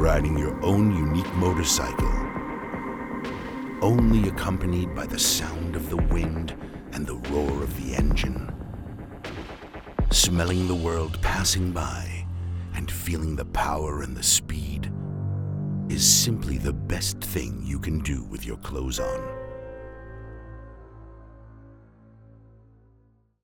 Riding your own unique motorcycle, only accompanied by the sound of the wind and the roar of the engine. Smelling the world passing by and feeling the power and the speed is simply the best thing you can do with your clothes on.